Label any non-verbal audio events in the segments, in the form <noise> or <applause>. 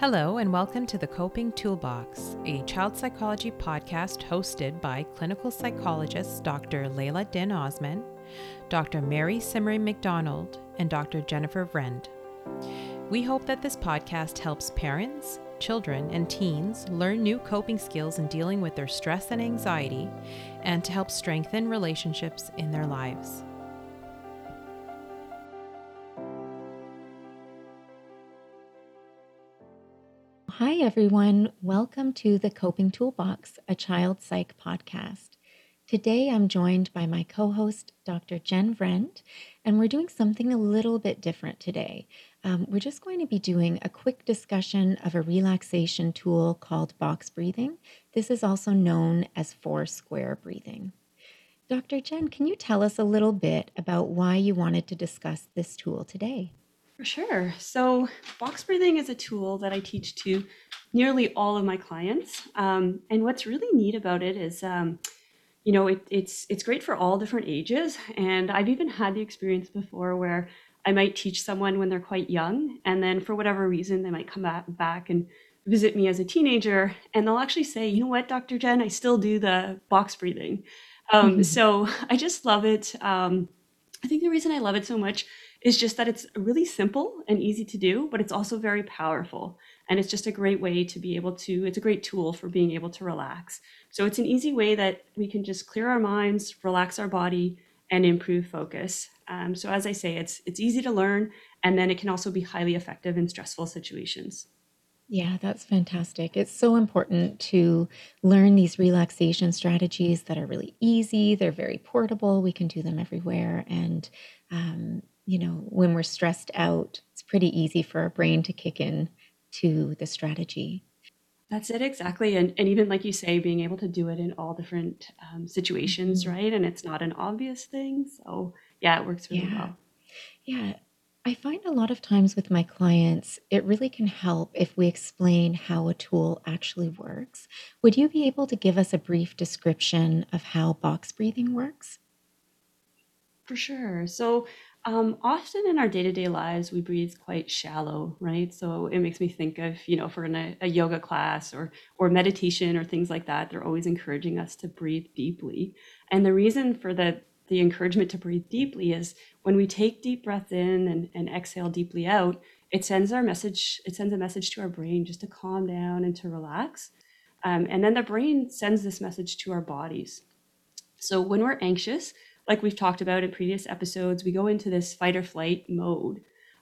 Hello, and welcome to the Coping Toolbox, a child psychology podcast hosted by clinical psychologists Dr. Layla Din Osman, Dr. Mary Simmery McDonald, and Dr. Jennifer Vrend. We hope that this podcast helps parents, children, and teens learn new coping skills in dealing with their stress and anxiety, and to help strengthen relationships in their lives. Hi, everyone. Welcome to the Coping Toolbox, a child psych podcast. Today, I'm joined by my co host, Dr. Jen Vrend, and we're doing something a little bit different today. Um, we're just going to be doing a quick discussion of a relaxation tool called box breathing. This is also known as four square breathing. Dr. Jen, can you tell us a little bit about why you wanted to discuss this tool today? For sure. So, box breathing is a tool that I teach to nearly all of my clients. Um, and what's really neat about it is, um, you know, it, it's it's great for all different ages. And I've even had the experience before where I might teach someone when they're quite young, and then for whatever reason, they might come back back and visit me as a teenager, and they'll actually say, "You know what, Dr. Jen, I still do the box breathing." Um, mm-hmm. So <laughs> I just love it. Um, I think the reason I love it so much is just that it's really simple and easy to do, but it's also very powerful. And it's just a great way to be able to, it's a great tool for being able to relax. So it's an easy way that we can just clear our minds, relax our body, and improve focus. Um, so as I say, it's it's easy to learn, and then it can also be highly effective in stressful situations. Yeah, that's fantastic. It's so important to learn these relaxation strategies that are really easy. They're very portable. We can do them everywhere, and um, you know, when we're stressed out, it's pretty easy for our brain to kick in to the strategy. That's it exactly, and and even like you say, being able to do it in all different um, situations, mm-hmm. right? And it's not an obvious thing, so yeah, it works really yeah. well. Yeah, I find a lot of times with my clients, it really can help if we explain how a tool actually works. Would you be able to give us a brief description of how box breathing works? For sure. So um, often in our day-to-day lives, we breathe quite shallow, right? So it makes me think of, you know, if we're in a, a yoga class or or meditation or things like that, they're always encouraging us to breathe deeply. And the reason for the the encouragement to breathe deeply is when we take deep breaths in and, and exhale deeply out, it sends our message, it sends a message to our brain just to calm down and to relax. Um, and then the brain sends this message to our bodies. So when we're anxious, like we've talked about in previous episodes, we go into this fight or flight mode.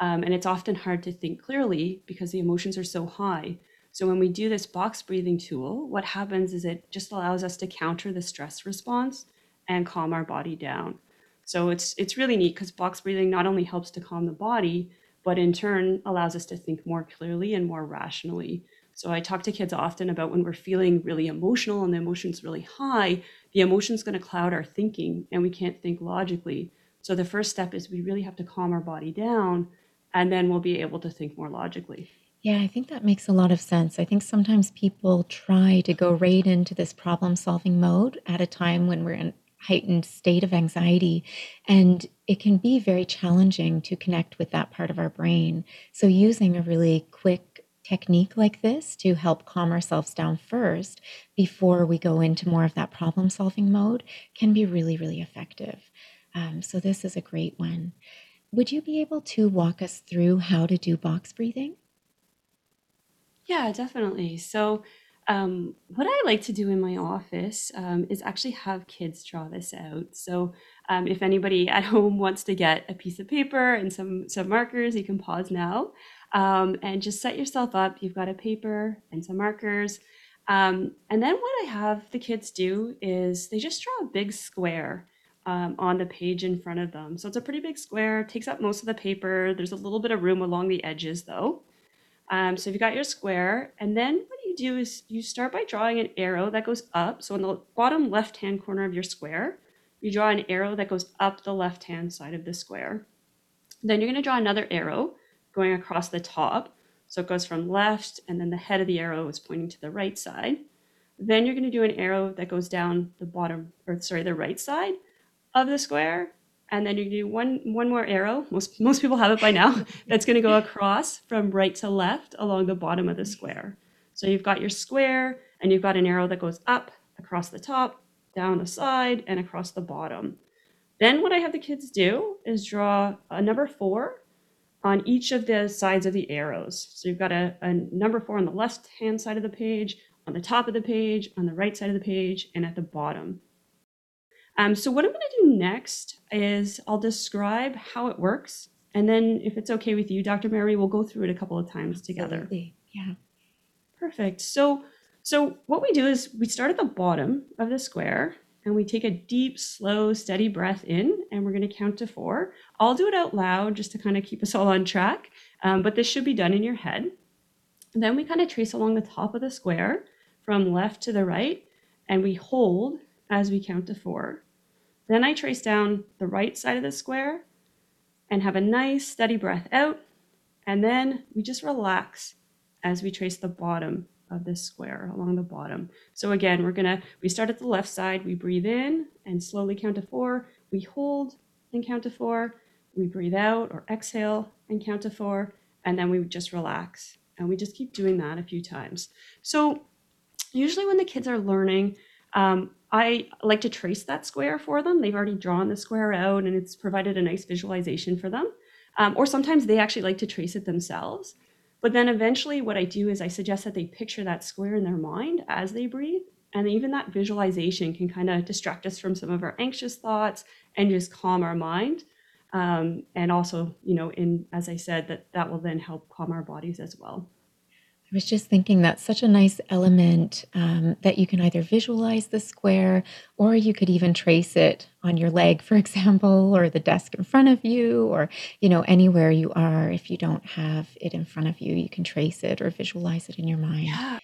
Um, and it's often hard to think clearly because the emotions are so high. So when we do this box breathing tool, what happens is it just allows us to counter the stress response and calm our body down. So it's it's really neat because box breathing not only helps to calm the body, but in turn allows us to think more clearly and more rationally. So I talk to kids often about when we're feeling really emotional and the emotion's really high, the emotion's going to cloud our thinking and we can't think logically. So the first step is we really have to calm our body down and then we'll be able to think more logically. Yeah, I think that makes a lot of sense. I think sometimes people try to go right into this problem solving mode at a time when we're in heightened state of anxiety and it can be very challenging to connect with that part of our brain. So using a really quick technique like this to help calm ourselves down first before we go into more of that problem solving mode can be really, really effective. Um, so, this is a great one. Would you be able to walk us through how to do box breathing? Yeah, definitely. So, um, what I like to do in my office um, is actually have kids draw this out. So, um, if anybody <laughs> at home wants to get a piece of paper and some some markers, you can pause now um, and just set yourself up. You've got a paper and some markers. Um, and then what I have the kids do is they just draw a big square um, on the page in front of them. So it's a pretty big square, takes up most of the paper. There's a little bit of room along the edges though. So you've got your square, and then you do is you start by drawing an arrow that goes up. So in the bottom left-hand corner of your square, you draw an arrow that goes up the left-hand side of the square. Then you're going to draw another arrow going across the top. So it goes from left, and then the head of the arrow is pointing to the right side. Then you're going to do an arrow that goes down the bottom, or sorry, the right side of the square. and then you do one one more arrow. Most most people have it by now. <laughs> that's going to go across from right to left along the bottom of the square. So you've got your square, and you've got an arrow that goes up across the top, down the side, and across the bottom. Then what I have the kids do is draw a number four on each of the sides of the arrows. So you've got a, a number four on the left hand side of the page, on the top of the page, on the right side of the page, and at the bottom. Um, so what I'm going to do next is I'll describe how it works. And then if it's okay with you, Dr. Mary, we'll go through it a couple of times together. Absolutely. Yeah. Perfect. So, so what we do is we start at the bottom of the square and we take a deep, slow, steady breath in, and we're going to count to four. I'll do it out loud just to kind of keep us all on track, um, but this should be done in your head. And then we kind of trace along the top of the square from left to the right, and we hold as we count to four. Then I trace down the right side of the square and have a nice steady breath out, and then we just relax as we trace the bottom of this square along the bottom. So again, we're gonna, we start at the left side, we breathe in and slowly count to four, we hold and count to four, we breathe out or exhale and count to four, and then we just relax. And we just keep doing that a few times. So usually when the kids are learning, um, I like to trace that square for them. They've already drawn the square out and it's provided a nice visualization for them. Um, or sometimes they actually like to trace it themselves. But then eventually, what I do is I suggest that they picture that square in their mind as they breathe. And even that visualization can kind of distract us from some of our anxious thoughts and just calm our mind. Um, and also, you know, in as I said, that that will then help calm our bodies as well. I was just thinking that's such a nice element um, that you can either visualize the square or you could even trace it on your leg, for <laughs> example, or the desk in front of you, or you know anywhere you are. If you don't have it in front of you, you can trace it or visualize it in your mind. Yeah.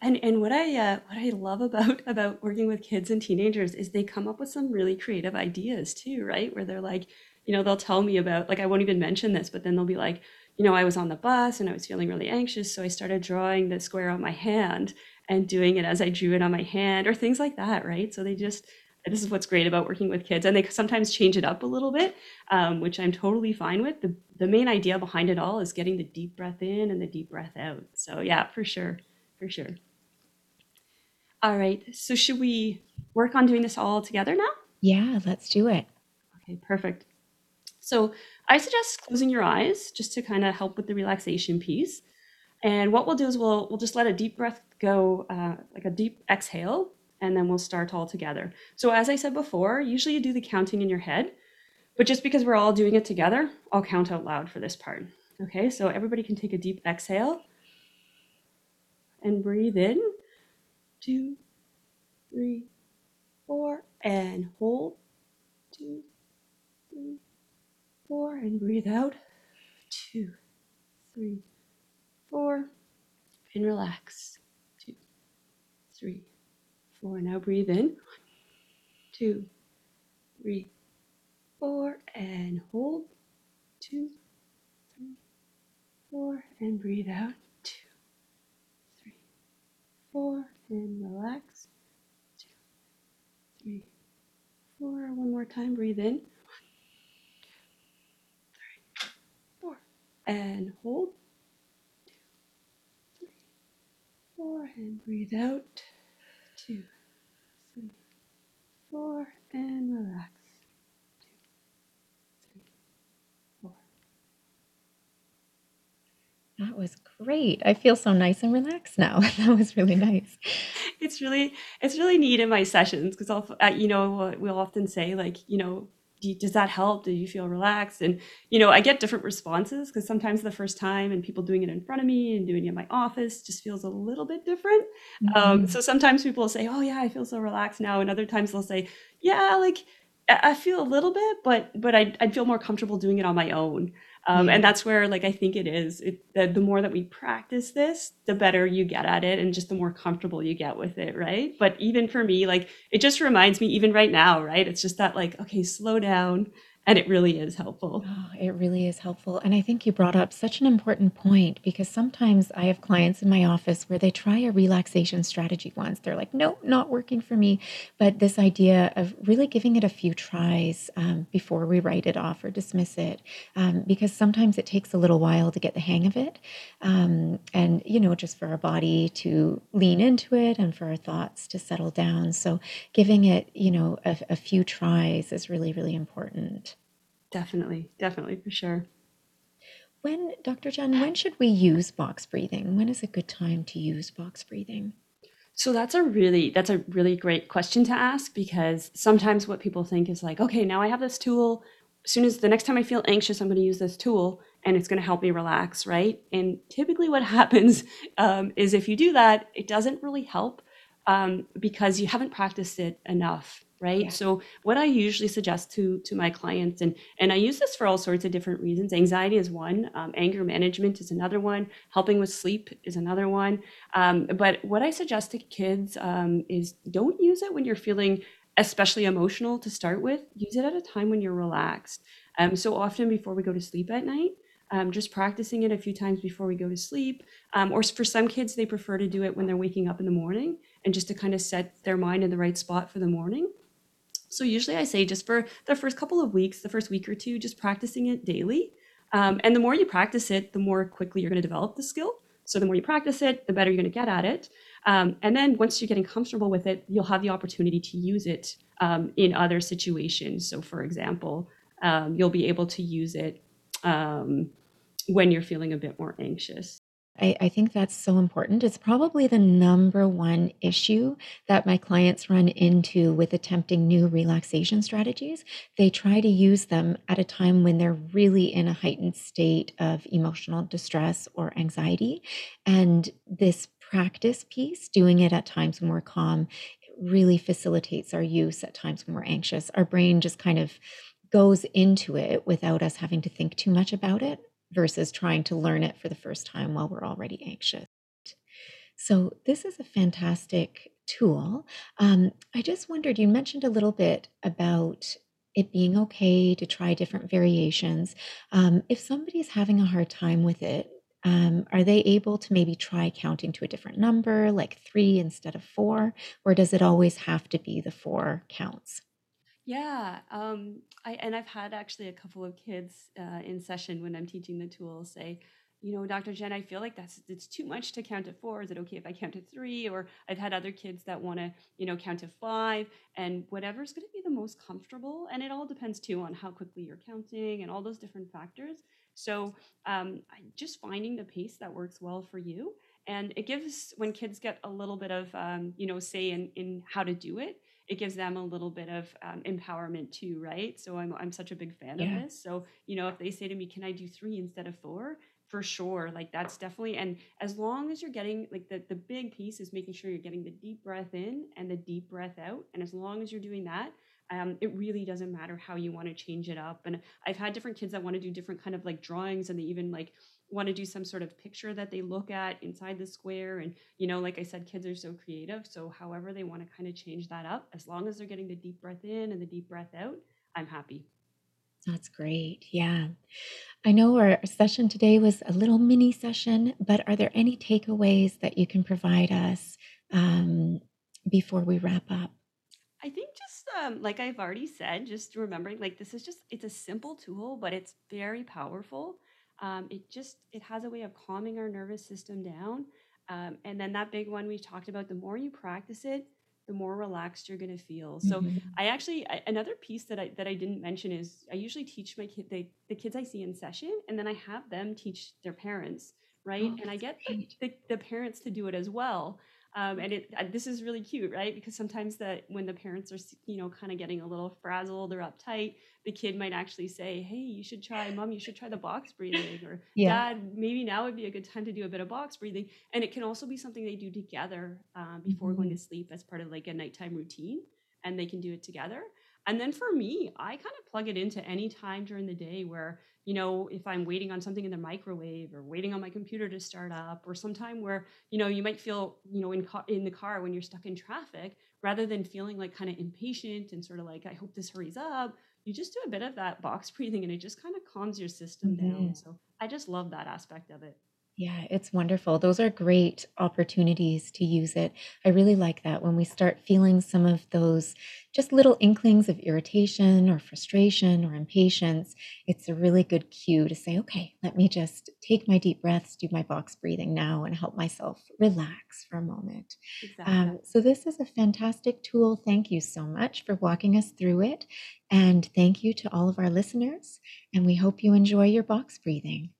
And, and what I uh, what I love about <laughs> about working with kids and teenagers is they come up with some really creative ideas too, right? Where they're like, you know, they'll tell me about like I won't even mention this, but then they'll be like, you know, I was on the bus and I was feeling really anxious. So I started drawing the square on my hand and doing it as I drew it on my hand or things like that, right? So they just, this is what's great about working with kids. And they sometimes change it up a little bit, um, which I'm totally fine with. The, the main idea behind it all is getting the deep breath in and the deep breath out. So yeah, for sure, for sure. All right, so should we work on doing this all together now? Yeah, let's do it. Okay, perfect. So I suggest closing your eyes just to kind of help with the relaxation piece. And what we'll do is we'll we'll just let a deep breath go, uh, like a deep exhale, and then we'll start all together. So as I said before, usually you do the counting in your head, but just because we're all doing it together, I'll count out loud for this part. Okay, so everybody can take a deep exhale and breathe in. Two, three, four, and hold. Two, three, four, and breathe out. Two, three, four, and relax. Two, three, four. Now breathe in. Two, three, four, and hold. Two, three, four, and breathe out. Two, three, four, and relax. Two, three, four. One more time. Breathe in. And hold. Two, three, four, and breathe out. Two, three, four, and relax. Two, three, four. That was great. I feel so nice and relaxed now. <laughs> that was really nice. It's really it's really neat in my sessions because I'll uh, you know we'll often say like you know you, does that help? Do you feel relaxed? And you know, I get different responses because sometimes the first time and people doing it in front of me and doing it in my office just feels a little bit different. Um, mm-hmm. Um, so sometimes people will say, "Oh yeah, I feel so relaxed now," and other times they'll say, "Yeah, like I feel a little bit, but but I'd, I'd feel more comfortable doing it on my own." Um, yeah. And that's where, like, I think it is. It, the, the more that we practice this, the better you get at it, and just the more comfortable you get with it, right? But even for me, like, it just reminds me, even right now, right? It's just that, like, okay, slow down and it really is helpful. Oh, it really is helpful. And I think you brought up such an important point because sometimes I have clients in my office where they try a relaxation strategy once. They're like, nope, not working for me. But this idea of really giving it a few tries um, before we write it off or dismiss it, um, because sometimes it takes a little while to get the hang of it. Um, and, you know, just for our body to lean into it and for our thoughts to settle down. So giving it, you know, a, a few tries is really, really important. Definitely, definitely, for sure. When, Dr. Jen, when should we use box breathing? When is a good time to use box breathing? So that's a really that's a really great question to ask because sometimes what people think is like, okay, now I have this tool. As soon as the next time I feel anxious, I'm going to use this tool and it's going to help me relax, right? And typically, what <laughs> happens um, is if you do that, it doesn't really help um, because you haven't practiced it enough right yeah. so what i usually suggest to to my clients and and i use this for all sorts of different reasons anxiety is one um, anger management is another one helping with sleep is another one um, but what i suggest to kids um, is don't use it when you're feeling especially emotional to start with use it at a time when you're relaxed um, so often before we go to sleep at night um, just practicing it a few times before we go to sleep. Um, or for some kids, they prefer to do it when they're waking up in the morning and just to kind of set their mind in the right spot for the morning. So usually I say just for the first couple of weeks, the first week or two, just practicing it daily. Um, and the more you practice it, the more quickly you're going to develop the skill. So the more you practice it, the better you're going to get at it. Um, and then once you're getting comfortable with it, you'll have the opportunity to use it um, in other situations. So for example, um, you'll be able to use it um, when you're feeling a bit more anxious. I, I think that's so important. It's probably the number one issue that my clients run into with attempting new relaxation strategies. They try to use them at a time when they're really in a heightened state of emotional distress or anxiety. And this practice piece, doing it at times when we're calm, really facilitates our use at times when we're anxious. Our brain just kind of goes into it without us having to think too much about it versus trying to learn it for the first time while we're already anxious. So, this is a fantastic tool. Um, I just wondered, you mentioned a little bit about it being okay to try different variations. Um, if somebody's having a hard time with it, um, are they able to maybe try counting to a different number, like three instead of four? Or does it always have to be the four counts? Yeah, um, I and I've had actually a couple of kids uh, in session when I'm teaching the tool say, you know, Dr. Jen, I feel like that's it's too much to count to four. Is it okay if I count to three? Or I've had other kids that want to, you know, count to five, and whatever's going to be the most comfortable. And it all depends too on how quickly you're counting and all those different factors. So um, just finding the pace that works well for you, and it gives when kids get a little bit of, um, you know, say in in how to do it it gives them a little bit of um, empowerment too, right? So I'm I'm such a big fan yeah. of this. So you know, if they say to me, "Can I do three instead of four? For sure, like that's definitely. And as long as you're getting like the the big piece is making sure you're getting the deep breath in and the deep breath out. And as long as you're doing that, um, it really doesn't matter how you want to change it up. And I've had different kids that want to do different kind of like drawings, and they even like want to do some sort of picture that they look at inside the square and you know like i said kids are so creative so however they want to kind of change that up as long as they're getting the deep breath in and the deep breath out i'm happy that's great yeah i know our session today was a little mini session but are there any takeaways that you can provide us um, before we wrap up I think just um, like I've already said, just remembering like this is just it's a simple tool, but it's very powerful. Um, it just it has a way of calming our nervous system down. Um, and then that big one we talked about, the more you practice it, the more relaxed you're going to feel. So mm-hmm. I actually I, another piece that I that I didn't mention is I usually teach my kid they, the kids I see in session, and then I have them teach their parents, right? Oh, and I get the, the, the parents to do it as well. Um, and it this is really cute, right? Because sometimes that when the parents are you know kind of getting a little frazzled or uptight, the kid might actually say, "Hey, you should try, mom, you should try the box breathing," or yeah. "Dad, maybe now would be a good time to do a bit of box breathing." And it can also be something they do together um, before mm-hmm. going to sleep as part of like a nighttime routine, and they can do it together. And then for me, I kind of plug it into any time during the day where, you know, if I'm waiting on something in the microwave or waiting on my computer to start up or sometime where, you know, you might feel, you know, in, in the car when you're stuck in traffic, rather than feeling like kind of impatient and sort of like, I hope this hurries up, you just do a bit of that box <laughs> breathing and it just kind of calms your system hmm down. So I just love that aspect of it. Yeah, it's wonderful. Those are great opportunities to use it. I really like that when we start feeling some of those just little inklings of irritation or frustration or impatience. It's a really good cue to say, okay, let me just take my deep breaths, do my box breathing now, and help myself relax for a moment. Exactly. Um, so, this is a fantastic tool. Thank you so much for walking us through it. And thank you to all of our listeners. And we hope you enjoy your box breathing.